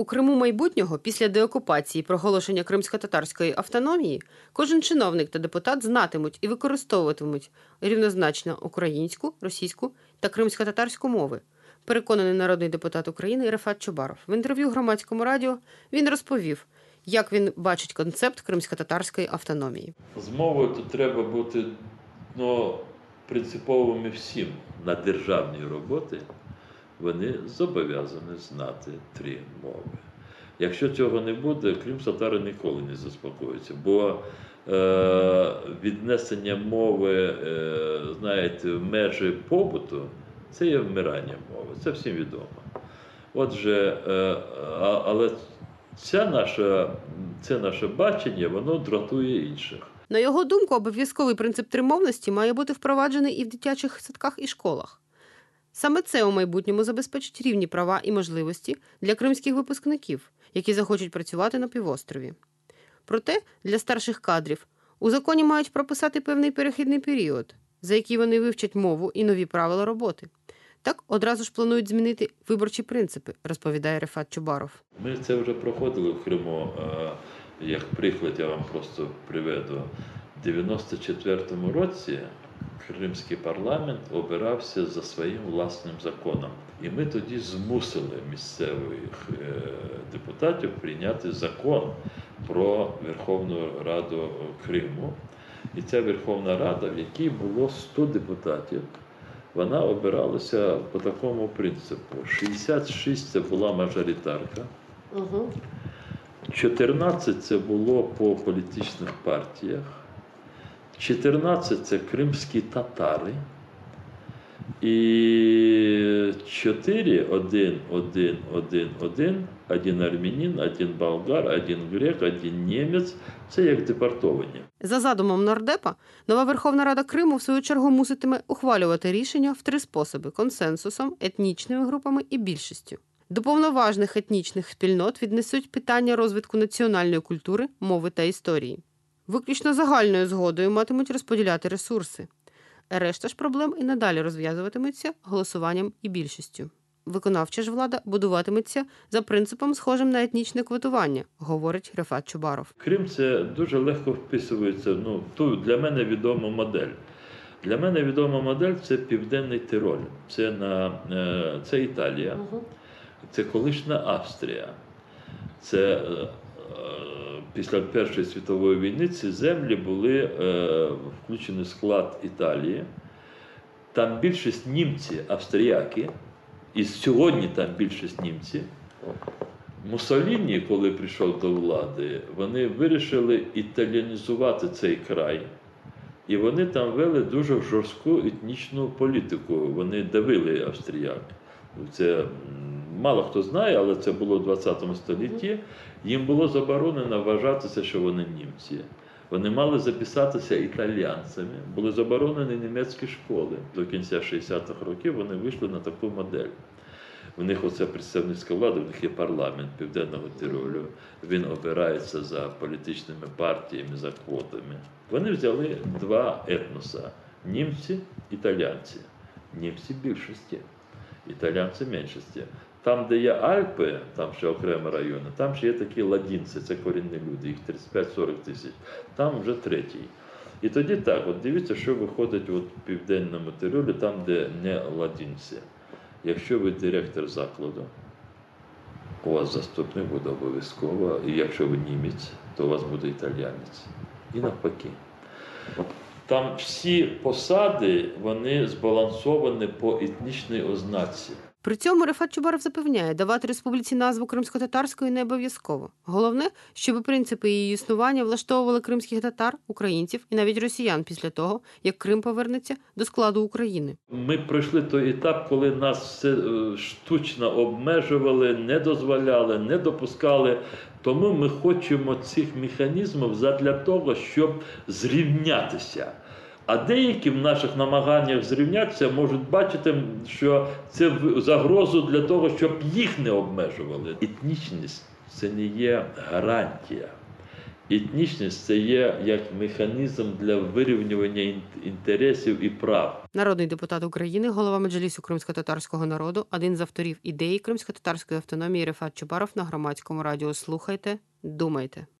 У Криму майбутнього після деокупації проголошення кримсько-татарської автономії кожен чиновник та депутат знатимуть і використовуватимуть рівнозначно українську, російську та кримсько-татарську мови. Переконаний народний депутат України Рефат Чубаров. В інтерв'ю громадському радіо він розповів, як він бачить концепт кримсько-татарської автономії. З мовою тут треба бути ну, принциповими всім на державній роботі. Вони зобов'язані знати три мови. Якщо цього не буде, кримсько-татари ніколи не заспокоїться. Бо е, віднесення мови, е, знаєте, в межі побуту це є вмирання мови. Це всім відомо. Отже, е, але ця наша, це наше бачення, воно дратує інших. На його думку, обов'язковий принцип тримовності має бути впроваджений і в дитячих садках і школах. Саме це у майбутньому забезпечить рівні права і можливості для кримських випускників, які захочуть працювати на півострові. Проте для старших кадрів у законі мають прописати певний перехідний період, за який вони вивчать мову і нові правила роботи. Так одразу ж планують змінити виборчі принципи, розповідає Рефат Чубаров. Ми це вже проходили в Криму. Як приклад, я вам просто приведу. В 94-му році Кримський парламент обирався за своїм власним законом. І ми тоді змусили місцевих е, депутатів прийняти закон про Верховну Раду Криму. І ця Верховна Рада, в якій було 100 депутатів, вона обиралася по такому принципу: 66 це була мажоритарка. 14 це було по політичних партіях, 14 це кримські татари. І 4, 1, 1, 1, 1, один армянин, один болгар, один грек, один німець це як депортовані. За задумом нардепа, нова Верховна Рада Криму в свою чергу муситиме ухвалювати рішення в три способи: консенсусом, етнічними групами і більшістю. До повноважних етнічних спільнот віднесуть питання розвитку національної культури, мови та історії. Виключно загальною згодою матимуть розподіляти ресурси. Решта ж проблем і надалі розв'язуватиметься голосуванням і більшістю. Виконавча ж влада будуватиметься за принципом, схожим на етнічне квотування, говорить Рефат Чубаров. Крим це дуже легко вписується ну, в ту для мене відому модель. Для мене відома модель це Південний Тироль, це, на, е, це Італія, це колишня Австрія. Це е, після Першої світової війни ці землі були е, включені в склад Італії. Там більшість німці, австріяки, і сьогодні там більшість німці. Муссоліні, коли прийшов до влади, вони вирішили італіанізувати цей край. І вони там вели дуже жорстку етнічну політику. Вони давили австріяк. Це мало хто знає, але це було в 20 столітті. Їм було заборонено вважатися, що вони німці. Вони мали записатися італіянцями, були заборонені німецькі школи. До кінця 60-х років вони вийшли на таку модель. У них оце представницька влада, у них є парламент Південного Тиролю. Він обирається за політичними партіями, за квотами. Вони взяли два етноса: німці, італійці. Німці більшості, італійці меншості. Там, де є Альпи, там ще окремі райони, там ще є такі ладінці, це корінні люди, їх 35-40 тисяч. Там вже третій. І тоді так, от дивіться, що виходить от в південному Тиролі, там, де не ладінці. Якщо ви директор закладу, у вас заступник буде обов'язково, і якщо ви німець, то у вас буде італіянець. І навпаки. Там всі посади вони збалансовані по етнічній ознаці. При цьому Рефат Чубаров запевняє, давати республіці назву кримсько-татарської не обов'язково. Головне, щоб принципи її існування влаштовували кримських татар, українців і навіть росіян після того, як Крим повернеться до складу України. Ми пройшли той етап, коли нас все е, штучно обмежували, не дозволяли, не допускали. Тому ми хочемо цих механізмів задля того, щоб зрівнятися. А деякі в наших намаганнях зрівнятися можуть бачити, що це загрозу для того, щоб їх не обмежували. Етнічність це не є гарантія. Етнічність це є як механізм для вирівнювання інтересів і прав. Народний депутат України, голова Меджлісу кримсько-татарського народу, один з авторів ідеї кримсько-татарської автономії Рефат Чубаров на громадському радіо. Слухайте, думайте.